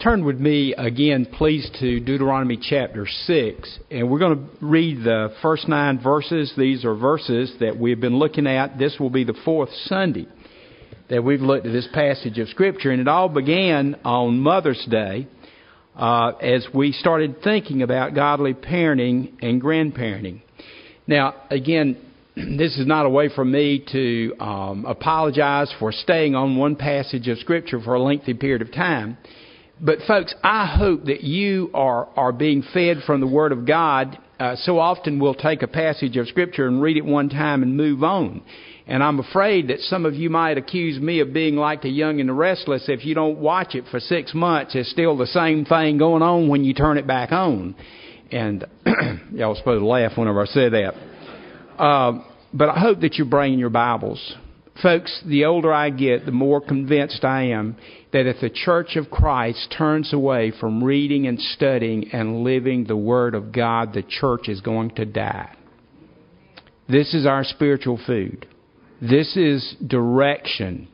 Turn with me again, please, to Deuteronomy chapter 6, and we're going to read the first nine verses. These are verses that we've been looking at. This will be the fourth Sunday that we've looked at this passage of Scripture, and it all began on Mother's Day uh, as we started thinking about godly parenting and grandparenting. Now, again, this is not a way for me to um, apologize for staying on one passage of Scripture for a lengthy period of time. But folks, I hope that you are, are being fed from the Word of God. Uh, so often we'll take a passage of Scripture and read it one time and move on. And I'm afraid that some of you might accuse me of being like the young and the restless if you don't watch it for six months. It's still the same thing going on when you turn it back on. And y'all supposed to laugh whenever I say that. Uh, but I hope that you're bringing your Bibles. Folks, the older I get, the more convinced I am that if the Church of Christ turns away from reading and studying and living the Word of God, the church is going to die. This is our spiritual food. This is direction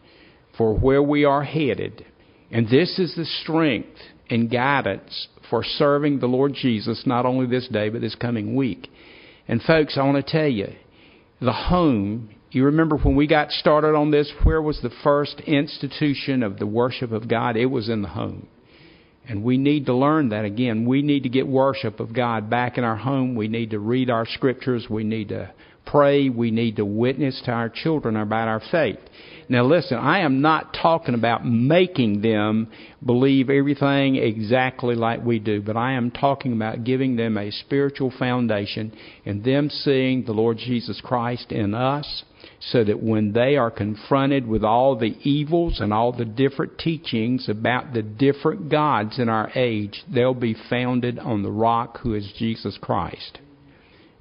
for where we are headed. And this is the strength and guidance for serving the Lord Jesus, not only this day, but this coming week. And folks, I want to tell you, the home you remember when we got started on this, where was the first institution of the worship of God? It was in the home. And we need to learn that again. We need to get worship of God back in our home. We need to read our scriptures. We need to pray. We need to witness to our children about our faith. Now listen, I am not talking about making them believe everything exactly like we do, but I am talking about giving them a spiritual foundation and them seeing the Lord Jesus Christ in us so that when they are confronted with all the evils and all the different teachings about the different gods in our age, they'll be founded on the rock who is Jesus Christ.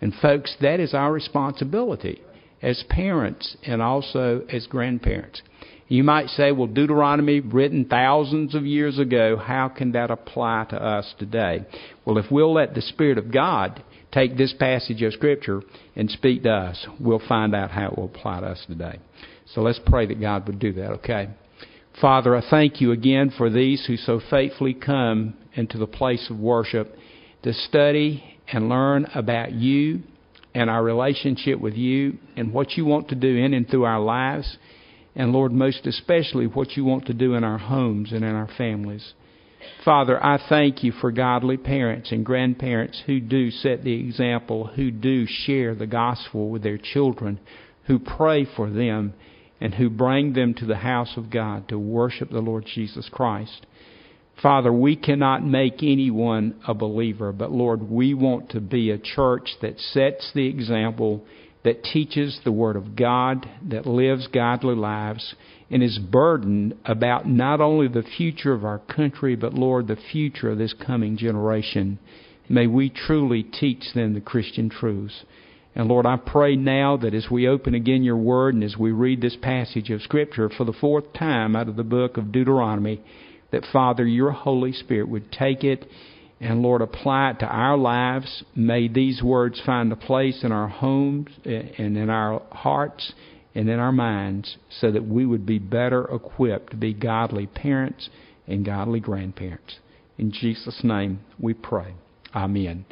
And folks, that is our responsibility as parents and also as grandparents. You might say, well, Deuteronomy, written thousands of years ago, how can that apply to us today? Well, if we'll let the Spirit of God take this passage of Scripture and speak to us, we'll find out how it will apply to us today. So let's pray that God would do that, okay? Father, I thank you again for these who so faithfully come into the place of worship to study and learn about you and our relationship with you and what you want to do in and through our lives. And Lord, most especially what you want to do in our homes and in our families. Father, I thank you for godly parents and grandparents who do set the example, who do share the gospel with their children, who pray for them, and who bring them to the house of God to worship the Lord Jesus Christ. Father, we cannot make anyone a believer, but Lord, we want to be a church that sets the example, that teaches the Word of God, that lives godly lives, and is burdened about not only the future of our country, but Lord, the future of this coming generation. May we truly teach them the Christian truths. And Lord, I pray now that as we open again your word and as we read this passage of Scripture for the fourth time out of the book of Deuteronomy, that Father, your Holy Spirit would take it and Lord, apply it to our lives. May these words find a place in our homes eh, and in our hearts and in our minds so that we would be better equipped to be godly parents and godly grandparents. In Jesus' name we pray. Amen.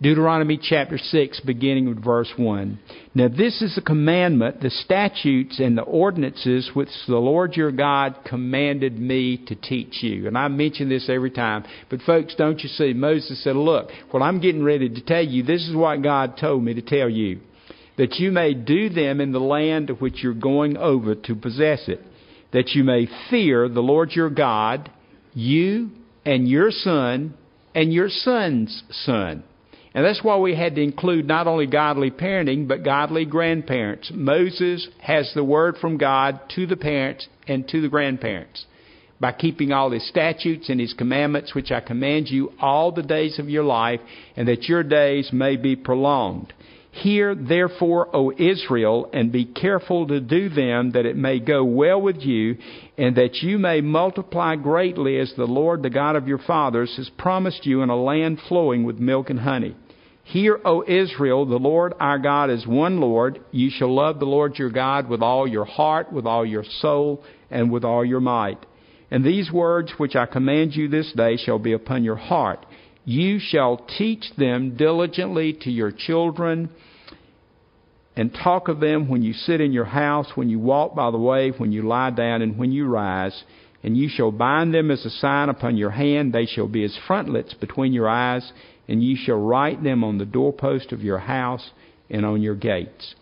Deuteronomy chapter 6, beginning with verse 1. Now, this is the commandment, the statutes, and the ordinances which the Lord your God commanded me to teach you. And I mention this every time. But, folks, don't you see? Moses said, Look, what I'm getting ready to tell you, this is what God told me to tell you that you may do them in the land which you're going over to possess it, that you may fear the Lord your God, you and your son and your son's son. And that's why we had to include not only godly parenting, but godly grandparents. Moses has the word from God to the parents and to the grandparents by keeping all his statutes and his commandments, which I command you all the days of your life, and that your days may be prolonged. Hear therefore, O Israel, and be careful to do them, that it may go well with you, and that you may multiply greatly as the Lord, the God of your fathers, has promised you in a land flowing with milk and honey. Hear, O Israel, the Lord our God is one Lord. You shall love the Lord your God with all your heart, with all your soul, and with all your might. And these words which I command you this day shall be upon your heart. You shall teach them diligently to your children, and talk of them when you sit in your house, when you walk by the way, when you lie down, and when you rise. And you shall bind them as a sign upon your hand. They shall be as frontlets between your eyes, and you shall write them on the doorpost of your house and on your gates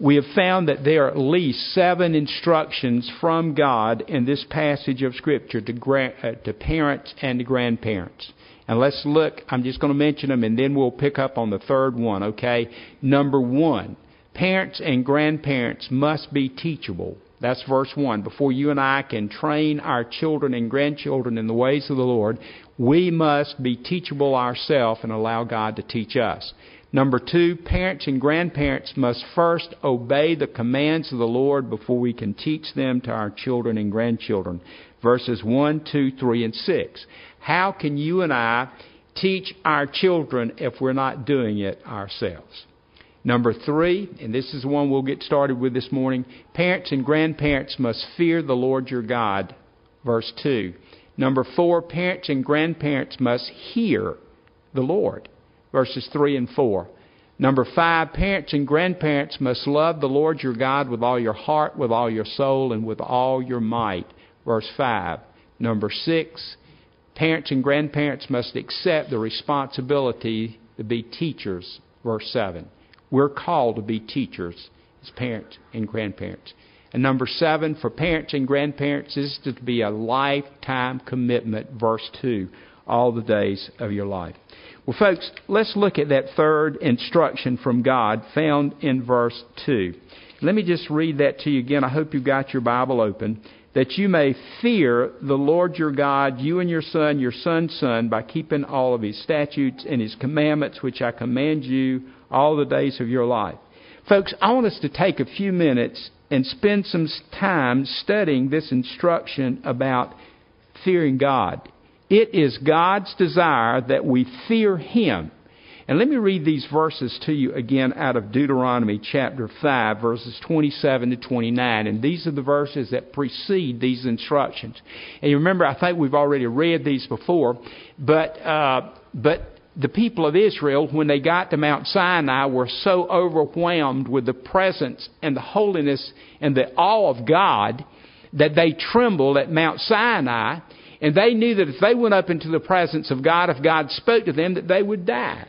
we have found that there are at least seven instructions from God in this passage of Scripture to, gra- uh, to parents and to grandparents. And let's look, I'm just going to mention them and then we'll pick up on the third one, okay? Number one, parents and grandparents must be teachable. That's verse 1. Before you and I can train our children and grandchildren in the ways of the Lord, we must be teachable ourselves and allow God to teach us. Number two, parents and grandparents must first obey the commands of the Lord before we can teach them to our children and grandchildren. Verses 1, 2, 3, and 6. How can you and I teach our children if we're not doing it ourselves? Number three, and this is the one we'll get started with this morning parents and grandparents must fear the Lord your God. Verse 2. Number four, parents and grandparents must hear the Lord verses 3 and 4. Number 5, parents and grandparents must love the Lord your God with all your heart, with all your soul, and with all your might. Verse 5. Number 6, parents and grandparents must accept the responsibility to be teachers. Verse 7. We're called to be teachers as parents and grandparents. And number seven, for parents and grandparents, this is to be a lifetime commitment, verse 2, all the days of your life. Well, folks, let's look at that third instruction from God found in verse 2. Let me just read that to you again. I hope you've got your Bible open. That you may fear the Lord your God, you and your son, your son's son, by keeping all of his statutes and his commandments, which I command you all the days of your life. Folks, I want us to take a few minutes and spend some time studying this instruction about fearing God. It is God's desire that we fear Him. And let me read these verses to you again out of Deuteronomy chapter 5, verses 27 to 29. And these are the verses that precede these instructions. And you remember, I think we've already read these before, but, uh, but the people of Israel, when they got to Mount Sinai, were so overwhelmed with the presence and the holiness and the awe of God that they trembled at Mount Sinai and they knew that if they went up into the presence of God, if God spoke to them, that they would die.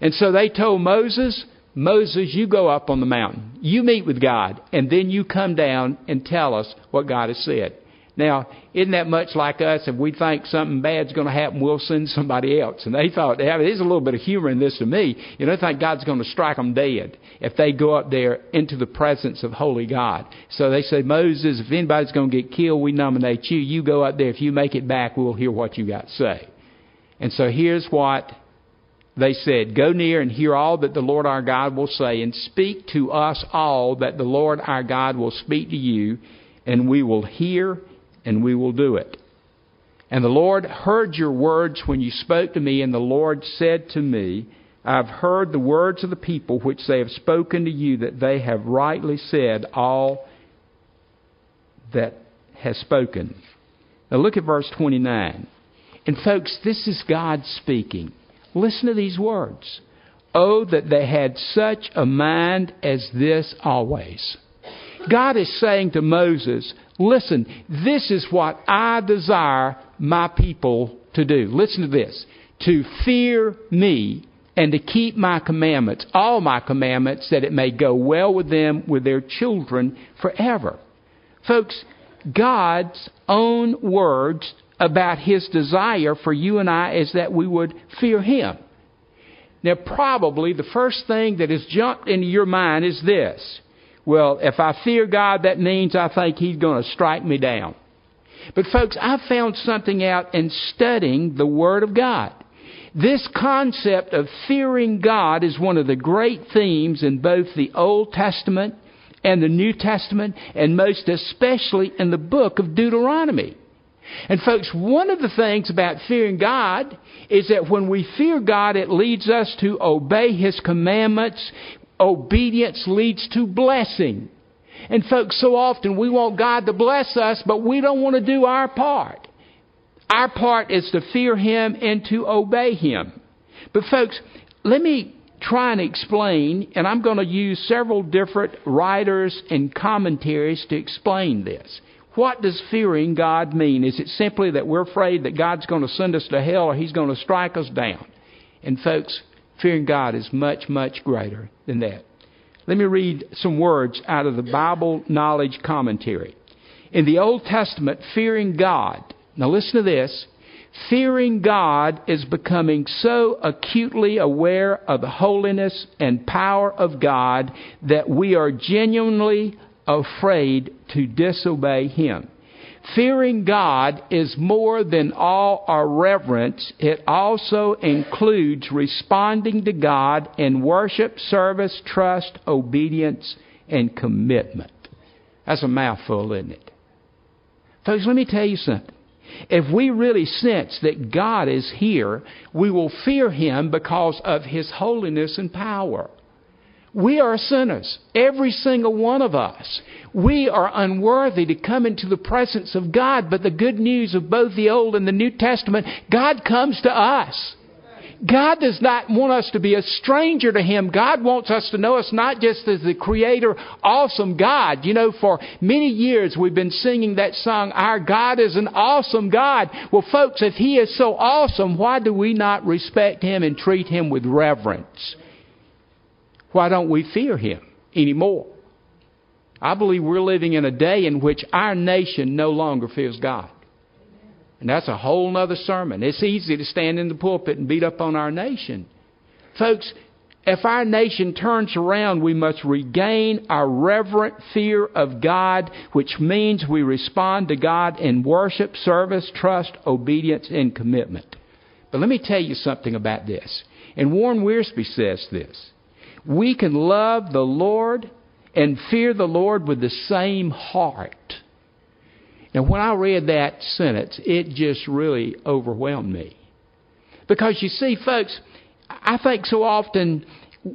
And so they told Moses, Moses, you go up on the mountain. You meet with God, and then you come down and tell us what God has said. Now, isn't that much like us? If we think something bad's going to happen, we'll send somebody else. And they thought, yeah, there's a little bit of humor in this to me. You know, they think God's going to strike them dead if they go up there into the presence of holy God. So they say, Moses, if anybody's going to get killed, we nominate you. You go up there. If you make it back, we'll hear what you got to say. And so here's what they said, Go near and hear all that the Lord our God will say, and speak to us all that the Lord our God will speak to you, and we will hear and we will do it. And the Lord heard your words when you spoke to me, and the Lord said to me, I have heard the words of the people which they have spoken to you, that they have rightly said all that has spoken. Now look at verse 29. And folks, this is God speaking. Listen to these words. Oh, that they had such a mind as this always. God is saying to Moses, Listen, this is what I desire my people to do. Listen to this to fear me and to keep my commandments, all my commandments, that it may go well with them, with their children forever. Folks, God's own words about His desire for you and I is that we would fear Him. Now, probably the first thing that has jumped into your mind is this well, if I fear God, that means I think He's going to strike me down. But, folks, I found something out in studying the Word of God. This concept of fearing God is one of the great themes in both the Old Testament and the New Testament, and most especially in the book of Deuteronomy. And, folks, one of the things about fearing God is that when we fear God, it leads us to obey His commandments obedience leads to blessing. And folks, so often we want God to bless us, but we don't want to do our part. Our part is to fear Him and to obey Him. But folks, let me try and explain, and I'm going to use several different writers and commentaries to explain this. What does fearing God mean? Is it simply that we're afraid that God's going to send us to hell or He's going to strike us down? And folks, fearing God is much, much greater than that. Let me read some words out of the Bible Knowledge Commentary. In the Old Testament, fearing God, now listen to this, fearing God is becoming so acutely aware of the holiness and power of God that we are genuinely afraid to disobey Him. Fearing God is more than all our reverence. It also includes responding to God in worship, service, trust, obedience, and commitment. That's a mouthful, isn't it? Folks, let me tell you something. If we really sense that God is here, we will fear Him because of His holiness and power. We are sinners, every single one of us. We are unworthy to come into the presence of God, but the good news of both the Old and the New Testament, God comes to us. God does not want us to be a stranger to Him. God wants us to know us not just as the Creator, awesome God. You know, for many years we've been singing that song, Our God is an awesome God. Well, folks, if He is so awesome, why do we not respect Him and treat Him with reverence? Why don't we fear him anymore? I believe we're living in a day in which our nation no longer fears God. And that's a whole other sermon. It's easy to stand in the pulpit and beat up on our nation. Folks, if our nation turns around, we must regain our reverent fear of God, which means we respond to God in worship, service, trust, obedience, and commitment. But let me tell you something about this. And Warren Wiersbe says this we can love the Lord and fear the Lord with the same heart. And when I read that sentence, it just really overwhelmed me. Because you see, folks, I think so often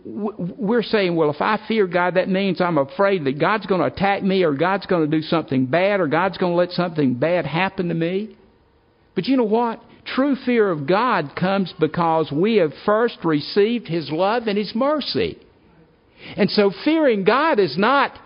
we're saying, well, if I fear God, that means I'm afraid that God's going to attack me or God's going to do something bad or God's going to let something bad happen to me. But you know what? True fear of God comes because we have first received His love and His mercy. And so fearing God is not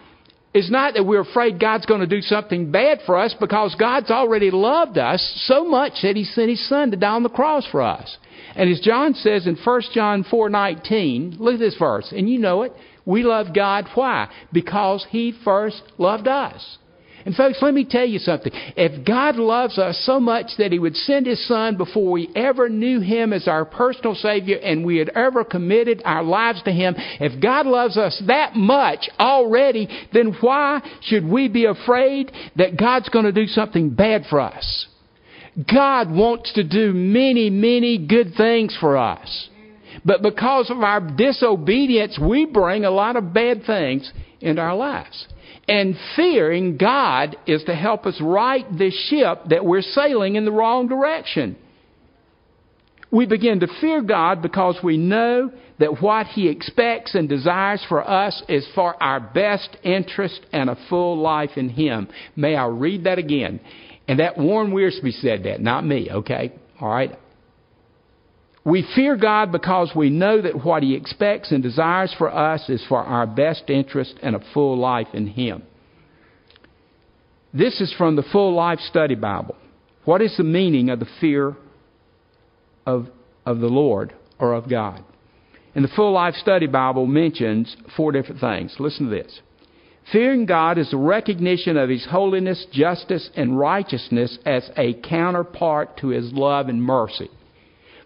is not that we're afraid God's going to do something bad for us because God's already loved us so much that he sent his son to die on the cross for us. And as John says in 1 John 4:19, look at this verse, and you know it. We love God why? Because he first loved us. And folks, let me tell you something. If God loves us so much that He would send His Son before we ever knew Him as our personal Savior and we had ever committed our lives to Him, if God loves us that much already, then why should we be afraid that God's going to do something bad for us? God wants to do many, many good things for us. But because of our disobedience, we bring a lot of bad things into our lives. And fearing God is to help us right the ship that we're sailing in the wrong direction. We begin to fear God because we know that what He expects and desires for us is for our best interest and a full life in Him. May I read that again? And that Warren Wiersbe said that, not me, okay? All right? We fear God because we know that what He expects and desires for us is for our best interest and a full life in Him. This is from the Full Life Study Bible. What is the meaning of the fear of, of the Lord or of God? And the Full Life Study Bible mentions four different things. Listen to this. Fearing God is a recognition of His holiness, justice, and righteousness as a counterpart to His love and mercy.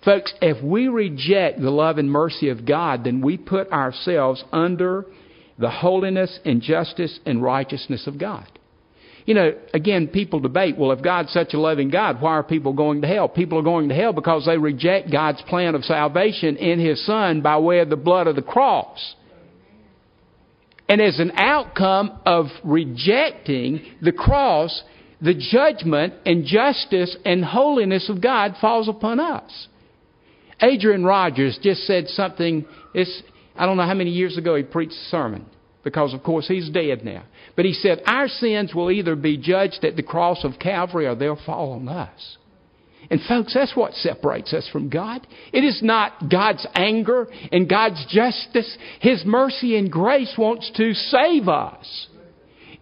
Folks, if we reject the love and mercy of God, then we put ourselves under the holiness and justice and righteousness of God. You know, again, people debate, well, if God's such a loving God, why are people going to hell? People are going to hell because they reject God's plan of salvation in His Son by way of the blood of the cross. And as an outcome of rejecting the cross, the judgment and justice and holiness of God falls upon us. Adrian Rogers just said something, it's, I don't know how many years ago he preached a sermon. because, of course, he's dead now. But he said, Our sins will either be judged at the cross of Calvary or they'll fall on us. And, folks, that's what separates us from God. It is not God's anger and God's justice. His mercy and grace wants to save us.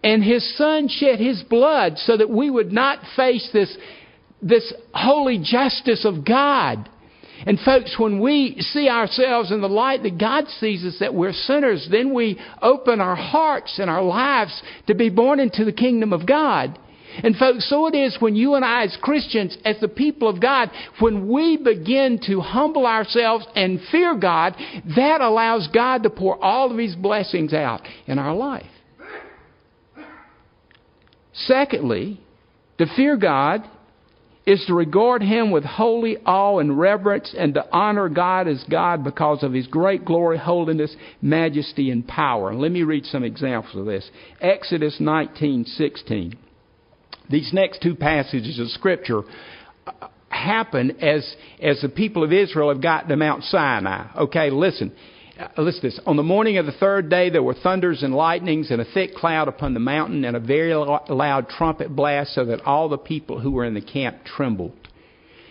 And His Son shed His blood so that we would not face this, this holy justice of God. And folks, when we see ourselves in the light that God sees us, that we're sinners, then we open our hearts and our lives to be born into the kingdom of God. And folks, so it is when you and I, as Christians, as the people of God, when we begin to humble ourselves and fear God, that allows God to pour all of His blessings out in our life. Secondly, to fear God is to regard Him with holy awe and reverence and to honor God as God because of His great glory, holiness, majesty, and power. Let me read some examples of this. Exodus 19:16. These next two passages of Scripture happen as, as the people of Israel have gotten to Mount Sinai. Okay, listen. Uh, listen to this. On the morning of the third day, there were thunders and lightnings and a thick cloud upon the mountain and a very loud trumpet blast so that all the people who were in the camp trembled.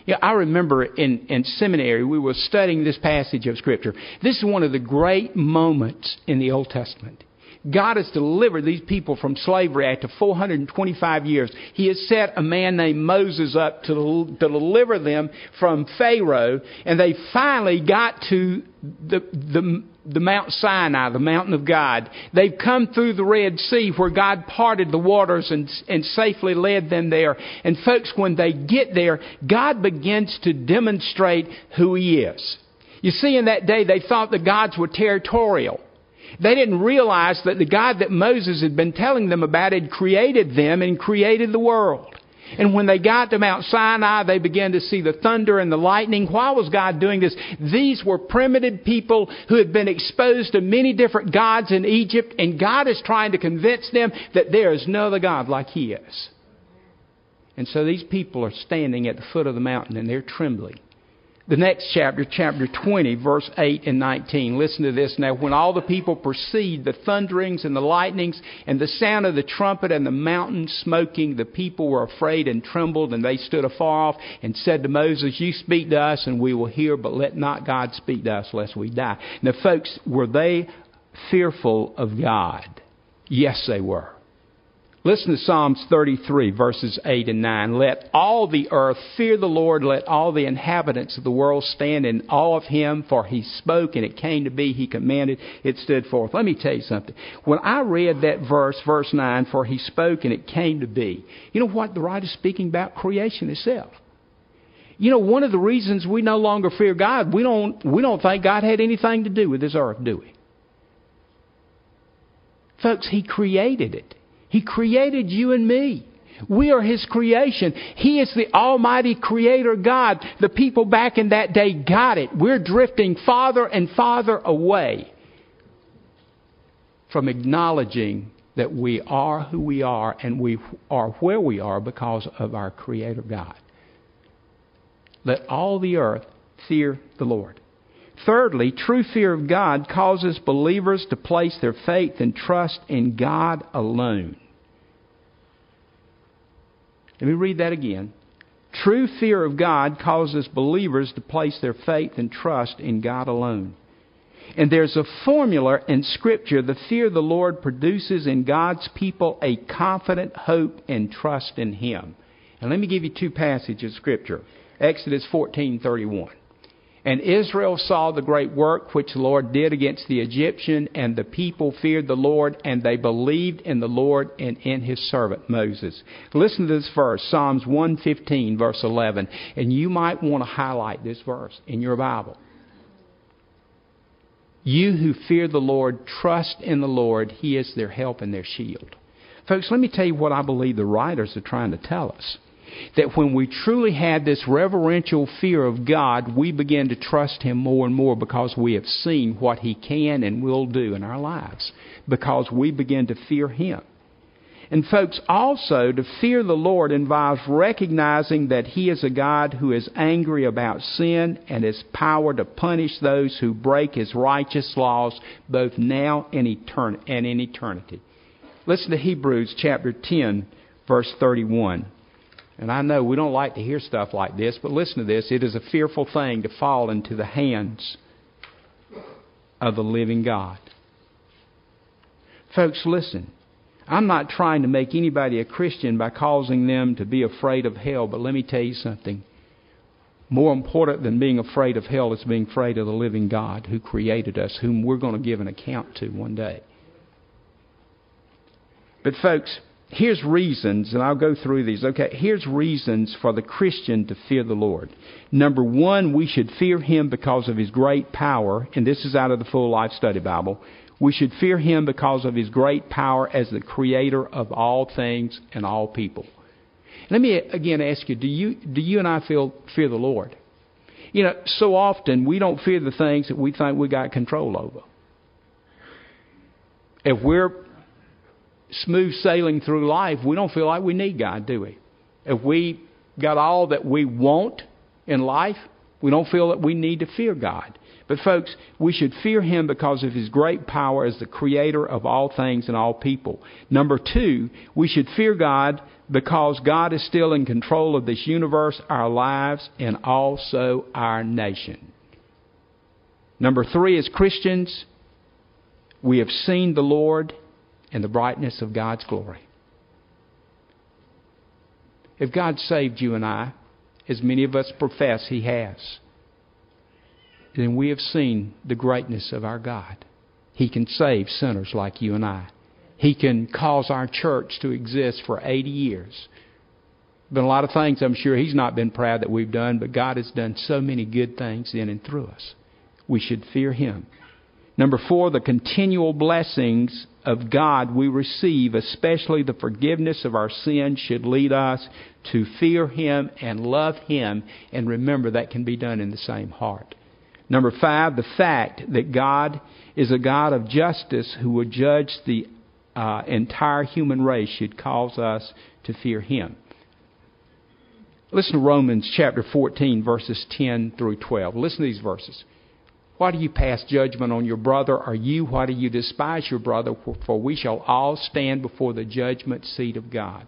Yeah, I remember in, in seminary, we were studying this passage of Scripture. This is one of the great moments in the Old Testament. God has delivered these people from slavery after 425 years. He has set a man named Moses up to, deliver them from Pharaoh, and they finally got to the, the, the Mount Sinai, the mountain of God. They've come through the Red Sea where God parted the waters and, and safely led them there. And folks, when they get there, God begins to demonstrate who He is. You see, in that day, they thought the gods were territorial. They didn't realize that the God that Moses had been telling them about had created them and created the world. And when they got to Mount Sinai, they began to see the thunder and the lightning. Why was God doing this? These were primitive people who had been exposed to many different gods in Egypt, and God is trying to convince them that there is no other God like He is. And so these people are standing at the foot of the mountain and they're trembling the next chapter, chapter 20, verse 8 and 19. Listen to this now. When all the people perceived the thunderings and the lightnings and the sound of the trumpet and the mountain smoking, the people were afraid and trembled, and they stood afar off and said to Moses, You speak to us, and we will hear, but let not God speak to us, lest we die. Now, folks, were they fearful of God? Yes, they were. Listen to Psalms 33, verses 8 and 9. Let all the earth fear the Lord. Let all the inhabitants of the world stand in awe of him, for he spoke and it came to be. He commanded, it stood forth. Let me tell you something. When I read that verse, verse 9, for he spoke and it came to be, you know what the writer's speaking about? Creation itself. You know, one of the reasons we no longer fear God, we don't, we don't think God had anything to do with this earth, do we? Folks, He created it. He created you and me. We are His creation. He is the Almighty Creator God. The people back in that day got it. We're drifting farther and farther away from acknowledging that we are who we are and we are where we are because of our Creator God. Let all the earth fear the Lord. Thirdly, true fear of God causes believers to place their faith and trust in God alone. Let me read that again. True fear of God causes believers to place their faith and trust in God alone. And there's a formula in Scripture. The fear of the Lord produces in God's people a confident hope and trust in Him. And let me give you two passages of Scripture. Exodus 14:31. And Israel saw the great work which the Lord did against the Egyptian, and the people feared the Lord, and they believed in the Lord and in his servant Moses. Listen to this verse, Psalms 115, verse 11. And you might want to highlight this verse in your Bible. You who fear the Lord, trust in the Lord. He is their help and their shield. Folks, let me tell you what I believe the writers are trying to tell us that when we truly have this reverential fear of God, we begin to trust Him more and more because we have seen what He can and will do in our lives, because we begin to fear Him. And folks, also to fear the Lord involves recognizing that He is a God who is angry about sin and has power to punish those who break His righteous laws both now and, and in eternity. Listen to Hebrews chapter 10, verse 31. And I know we don't like to hear stuff like this, but listen to this. It is a fearful thing to fall into the hands of the living God. Folks, listen. I'm not trying to make anybody a Christian by causing them to be afraid of hell, but let me tell you something. More important than being afraid of hell is being afraid of the living God who created us, whom we're going to give an account to one day. But, folks, here's reasons, and I'll go through these. Okay, here's reasons for the Christian to fear the Lord. Number one, we should fear Him because of His great power, and this is out of the Full Life Study Bible. We should fear him because of his great power as the creator of all things and all people. Let me again ask you, do you, do you and I feel, fear the Lord? You know, so often we don't fear the things that we think we got control over. If we're smooth sailing through life, we don't feel like we need God, do we? If we got all that we want in life, we don't feel that we need to fear God. But, folks, we should fear him because of his great power as the creator of all things and all people. Number two, we should fear God because God is still in control of this universe, our lives, and also our nation. Number three, as Christians, we have seen the Lord and the brightness of God's glory. If God saved you and I, as many of us profess He has, then we have seen the greatness of our God. He can save sinners like you and I. He can cause our church to exist for 80 years. Been a lot of things I'm sure He's not been proud that we've done, but God has done so many good things in and through us. We should fear Him. Number four, the continual blessings of God we receive, especially the forgiveness of our sins, should lead us to fear Him and love Him. And remember, that can be done in the same heart. Number five, the fact that God is a God of justice who will judge the uh, entire human race should cause us to fear Him. Listen to Romans chapter 14, verses 10 through 12. Listen to these verses. Why do you pass judgment on your brother? Or you, why do you despise your brother? For we shall all stand before the judgment seat of God.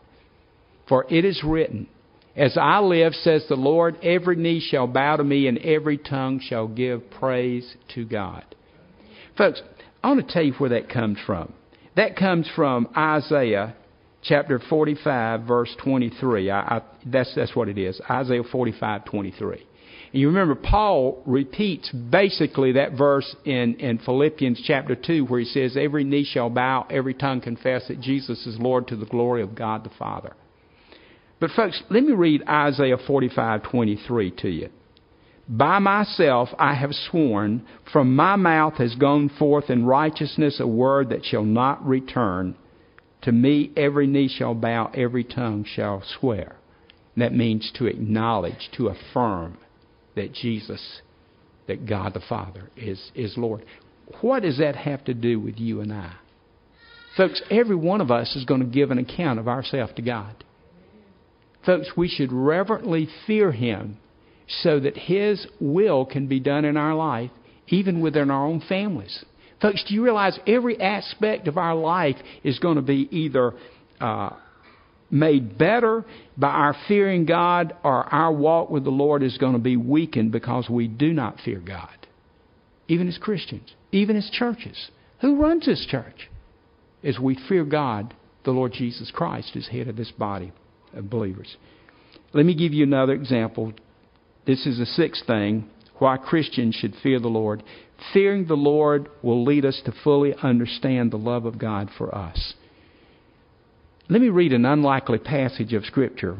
For it is written, as I live, says the Lord, every knee shall bow to me and every tongue shall give praise to God. Folks, I want to tell you where that comes from. That comes from Isaiah chapter 45, verse 23. I, I, that's, that's what it is. Isaiah 45, 23. And you remember Paul repeats basically that verse in, in Philippians chapter 2 where he says, Every knee shall bow, every tongue confess that Jesus is Lord to the glory of God the Father. But folks, let me read Isaiah 45:23 to you. By myself I have sworn, from my mouth has gone forth in righteousness a word that shall not return. To me every knee shall bow, every tongue shall swear. And that means to acknowledge, to affirm that Jesus, that God the Father is, is Lord. What does that have to do with you and I? Folks, every one of us is going to give an account of ourselves to God. Folks, we should reverently fear Him so that His will can be done in our life, even within our own families. Folks, do you realize every aspect of our life is going to be either uh, made better by our fearing God or our walk with the Lord is going to be weakened because we do not fear God? Even as Christians, even as churches. Who runs this church? As we fear God, the Lord Jesus Christ is head of this body of believers. Let me give you another example. This is the sixth thing why Christians should fear the Lord. Fearing the Lord will lead us to fully understand the love of God for us. Let me read an unlikely passage of Scripture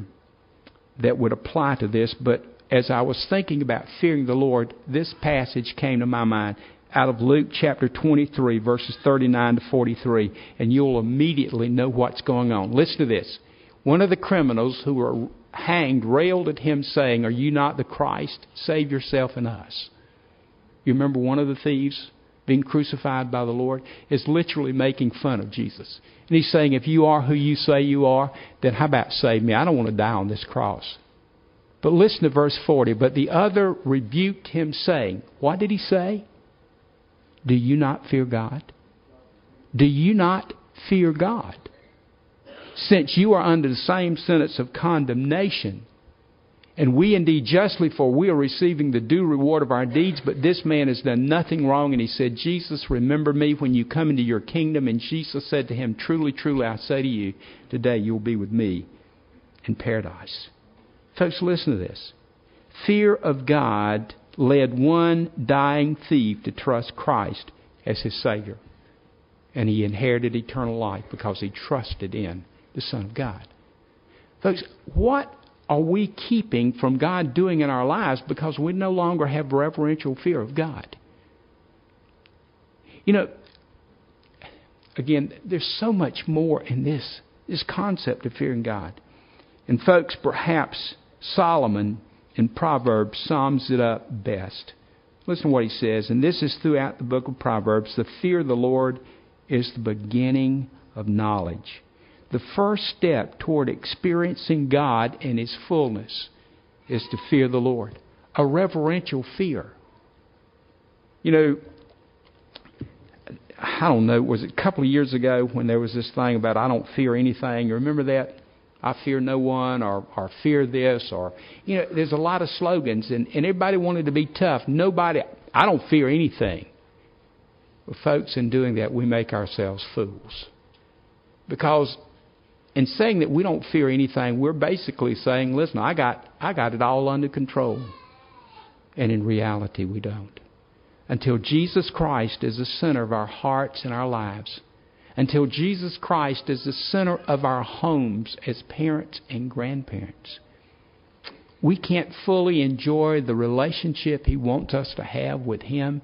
that would apply to this, but as I was thinking about fearing the Lord, this passage came to my mind out of Luke chapter 23, verses 39 to 43, and you'll immediately know what's going on. Listen to this. One of the criminals who were hanged railed at him, saying, Are you not the Christ? Save yourself and us. You remember one of the thieves being crucified by the Lord, is literally making fun of Jesus. And he's saying, if you are who you say you are, then how about save me? I don't want to die on this cross. But listen to verse 40. But the other rebuked him, saying, What did he say? Do you not fear God? Do you not fear God? Since you are under the same sentence of condemnation, and we indeed justly, for we are receiving the due reward of our deeds, but this man has done nothing wrong. And he said, Jesus, remember me when you come into your kingdom. And Jesus said to him, Truly, truly, I say to you, today you will be with me in paradise. Folks, listen to this. Fear of God led one dying thief to trust Christ as his Savior. And he inherited eternal life because he trusted in the Son of God. Folks, what are we keeping from God doing in our lives because we no longer have reverential fear of God? You know, again, there's so much more in this, this concept of fearing God. And, folks, perhaps Solomon in Proverbs sums it up best. Listen to what he says, and this is throughout the book of Proverbs. The fear of the Lord is the beginning of knowledge the first step toward experiencing God in His fullness is to fear the Lord. A reverential fear. You know, I don't know, was it a couple of years ago when there was this thing about I don't fear anything? You remember that? I fear no one or, or fear this or you know, there's a lot of slogans and, and everybody wanted to be tough. Nobody I don't fear anything. But folks, in doing that we make ourselves fools. Because in saying that we don't fear anything, we're basically saying, listen, I got, I got it all under control. And in reality, we don't. Until Jesus Christ is the center of our hearts and our lives. Until Jesus Christ is the center of our homes as parents and grandparents. We can't fully enjoy the relationship He wants us to have with Him,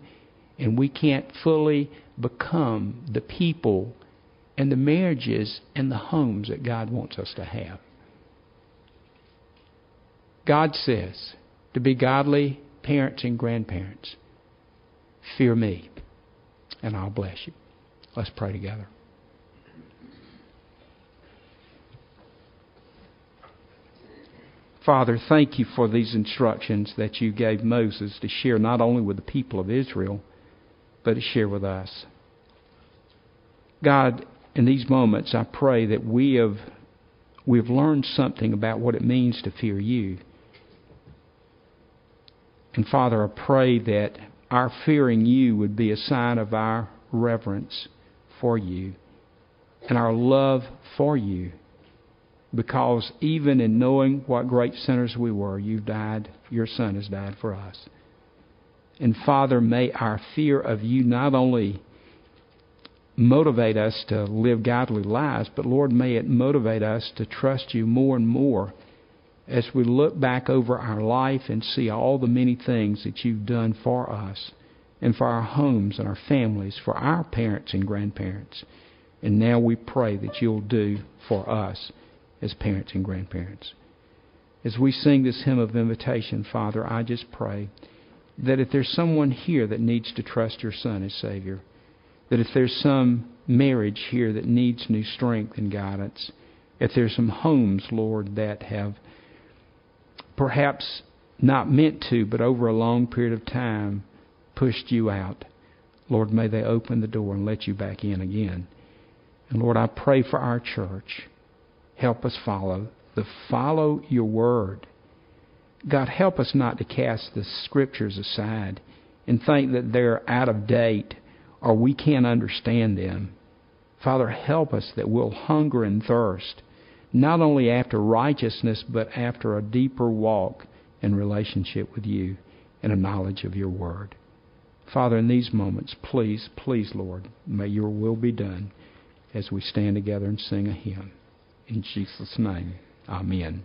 and we can't fully become the people and the marriages and the homes that God wants us to have. God says to be godly parents and grandparents, fear me, and I'll bless you. Let's pray together. Father, thank you for these instructions that you gave Moses to share not only with the people of Israel, but to share with us. God, in these moments, I pray that we have we've learned something about what it means to fear you. And Father, I pray that our fearing you would be a sign of our reverence for you and our love for you. Because even in knowing what great sinners we were, you've died, your Son has died for us. And Father, may our fear of you not only motivate us to live godly lives, but Lord, may it motivate us to trust you more and more as we look back over our life and see all the many things that you've done for us and for our homes and our families, for our parents and grandparents. And now we pray that you'll do for us as parents and grandparents. As we sing this hymn of invitation, Father, I just pray that if there's someone here that needs to trust your Son as Savior, that if there's some marriage here that needs new strength and guidance, if there's some homes, Lord, that have perhaps not meant to, but over a long period of time pushed you out, Lord, may they open the door and let you back in again. And Lord, I pray for our church. Help us follow the follow your word. God, help us not to cast the scriptures aside and think that they're out of date or we can't understand them. Father, help us that we'll hunger and thirst, not only after righteousness, but after a deeper walk in relationship with you and a knowledge of your word. Father, in these moments, please, please, Lord, may your will be done as we stand together and sing a hymn. In Jesus' name, amen.